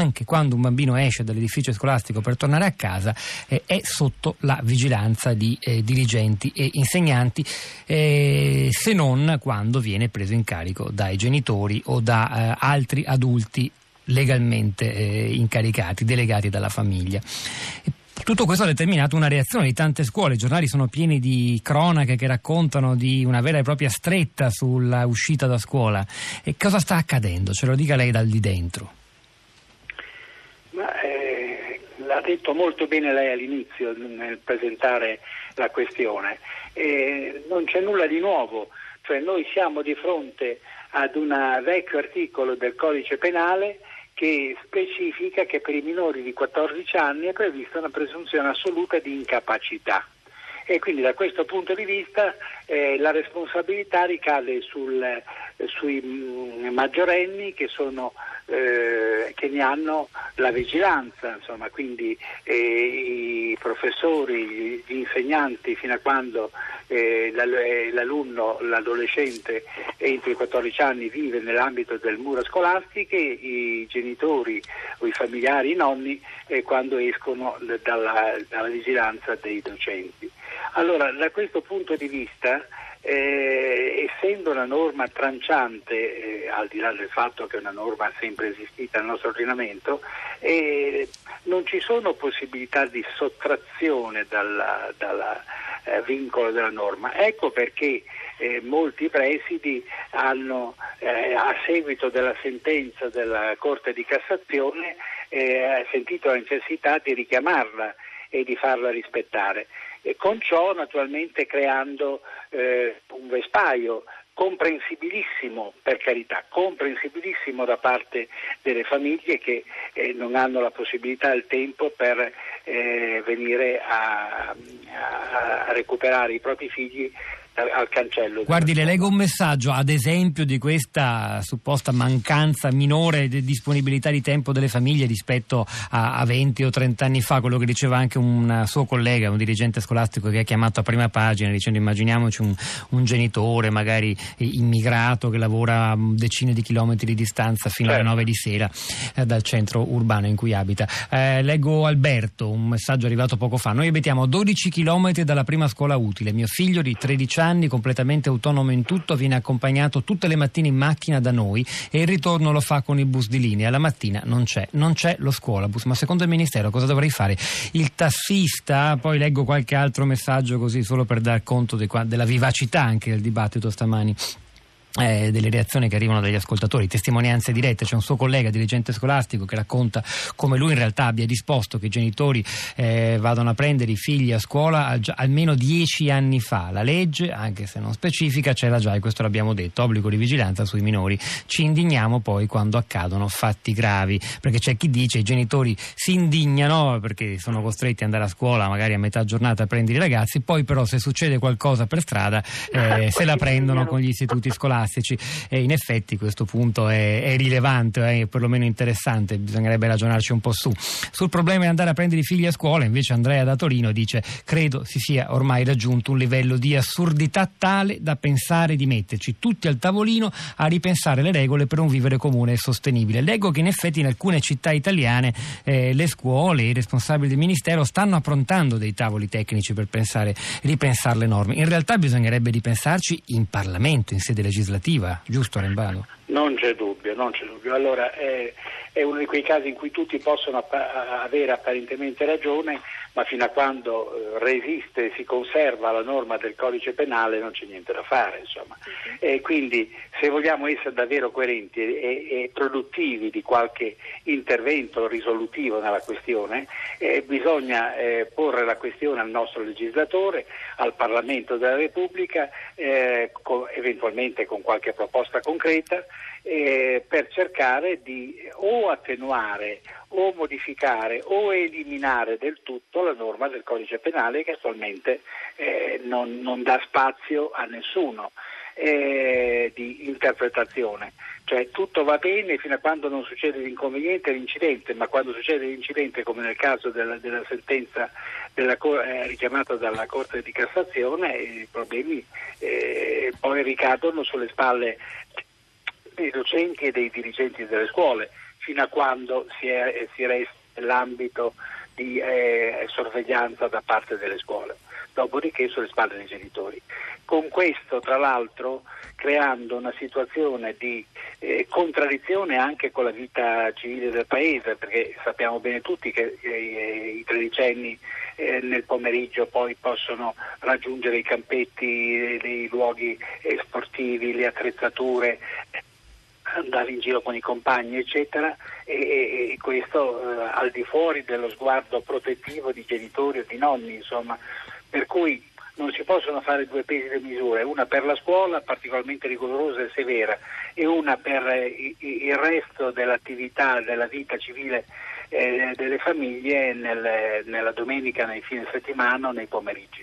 anche quando un bambino esce dall'edificio scolastico per tornare a casa eh, è sotto la vigilanza di eh, dirigenti e insegnanti eh, se non quando viene preso in carico dai genitori o da eh, altri adulti legalmente eh, incaricati, delegati dalla famiglia. Tutto questo ha determinato una reazione di tante scuole, i giornali sono pieni di cronache che raccontano di una vera e propria stretta sulla uscita da scuola. E cosa sta accadendo? Ce lo dica lei dal di dentro. Ma, l'ha detto molto bene lei all'inizio nel presentare la questione. Eh, non c'è nulla di nuovo, cioè noi siamo di fronte ad un vecchio articolo del codice penale che specifica che per i minori di 14 anni è prevista una presunzione assoluta di incapacità e quindi da questo punto di vista eh, la responsabilità ricade sul, eh, sui mm, maggiorenni che, sono, eh, che, ne hanno la vigilanza, insomma, quindi eh, i professori, gli insegnanti fino a quando eh, eh, l'alunno, l'adolescente entro i 14 anni vive nell'ambito del muro scolastico, i genitori o i familiari, i nonni, eh, quando escono dalla, dalla, vigilanza dei docenti. Allora, da questo punto di vista, eh, essendo una norma tranciante, eh, al di là del fatto che è una norma sempre esistita nel nostro ordinamento, eh, non ci sono possibilità di sottrazione dalla eh, vincolo della norma. Ecco perché eh, molti presidi hanno, eh, a seguito della sentenza della Corte di Cassazione, sentito la necessità di richiamarla e di farla rispettare. E con ciò naturalmente creando eh, un vespaio comprensibilissimo, per carità, comprensibilissimo da parte delle famiglie che eh, non hanno la possibilità e il tempo per eh, venire a, a, recuperare i propri figli al cancello. Guardi, le leggo un messaggio, ad esempio, di questa supposta mancanza minore di disponibilità di tempo delle famiglie rispetto a, a 20 o 30 anni fa, quello che diceva anche un suo collega, un dirigente scolastico che ha chiamato a prima pagina dicendo immaginiamoci un, un genitore magari immigrato che lavora a decine di chilometri di distanza fino certo. alle 9 di sera eh, dal centro urbano in cui abita. Eh, leggo Alberto, un messaggio arrivato poco fa. Noi abitiamo 12 chilometri dalla prima scuola utile. Mio figlio di 13 anni anni, completamente autonomo in tutto, viene accompagnato tutte le mattine in macchina da noi e il ritorno lo fa con il bus di linea. La mattina non c'è, non c'è lo scuolabus, ma secondo il Ministero cosa dovrei fare? Il tassista, poi leggo qualche altro messaggio così solo per dar conto de, della vivacità anche del dibattito stamani eh, delle reazioni che arrivano dagli ascoltatori, testimonianze dirette, c'è un suo collega dirigente scolastico che racconta come lui in realtà abbia disposto che i genitori eh, vadano a prendere i figli a scuola al, almeno dieci anni fa. La legge, anche se non specifica, c'era già e questo l'abbiamo detto, obbligo di vigilanza sui minori. Ci indigniamo poi quando accadono fatti gravi, perché c'è chi dice i genitori si indignano perché sono costretti ad andare a scuola magari a metà giornata a prendere i ragazzi, poi però se succede qualcosa per strada eh, se la prendono con gli istituti scolastici classici e in effetti questo punto è, è rilevante, è perlomeno interessante, bisognerebbe ragionarci un po' su. Sul problema di andare a prendere i figli a scuola invece Andrea da Torino dice credo si sia ormai raggiunto un livello di assurdità tale da pensare di metterci tutti al tavolino a ripensare le regole per un vivere comune e sostenibile. Leggo che in effetti in alcune città italiane eh, le scuole, i responsabili del Ministero stanno approntando dei tavoli tecnici per pensare, ripensare le norme. In realtà bisognerebbe ripensarci in Parlamento, in sede legislativa legislativa, giusto Rembano? Non c'è dubbio, non c'è dubbio. Allora, è, è, uno di quei casi in cui tutti possono appa- avere apparentemente ragione, ma fino a quando eh, resiste e si conserva la norma del codice penale non c'è niente da fare. Insomma. E quindi se vogliamo essere davvero coerenti e, e produttivi di qualche intervento risolutivo nella questione, eh, bisogna eh, porre la questione al nostro legislatore, al Parlamento della Repubblica, eh, con, eventualmente con qualche proposta concreta eh, per cercare di o attenuare o modificare o eliminare del tutto la norma del codice penale che attualmente eh, non, non, dà spazio a nessuno eh, di interpretazione. Cioè tutto va bene fino a quando non succede l'inconveniente l'incidente, ma quando succede l'incidente, come nel caso della, della sentenza della, eh, richiamata dalla Corte di Cassazione, i problemi eh, poi ricadono sulle spalle dei docenti e dei dirigenti delle scuole fino a quando si, è, si resta nell'ambito di eh, sorveglianza da parte delle scuole, dopodiché sulle spalle dei genitori. Con questo, tra l'altro, creando una situazione di eh, contraddizione anche con la vita civile del paese, perché sappiamo bene tutti che eh, i tredicenni eh, nel pomeriggio poi possono raggiungere i campetti, i luoghi eh, sportivi, le attrezzature andare in giro con i compagni eccetera e, e questo eh, al di fuori dello sguardo protettivo di genitori o di nonni insomma per cui non si possono fare due pesi e misure, una per la scuola particolarmente rigorosa e severa e una per eh, il resto dell'attività della vita civile eh, delle famiglie nel, nella domenica, nei fine settimana o nei pomeriggi.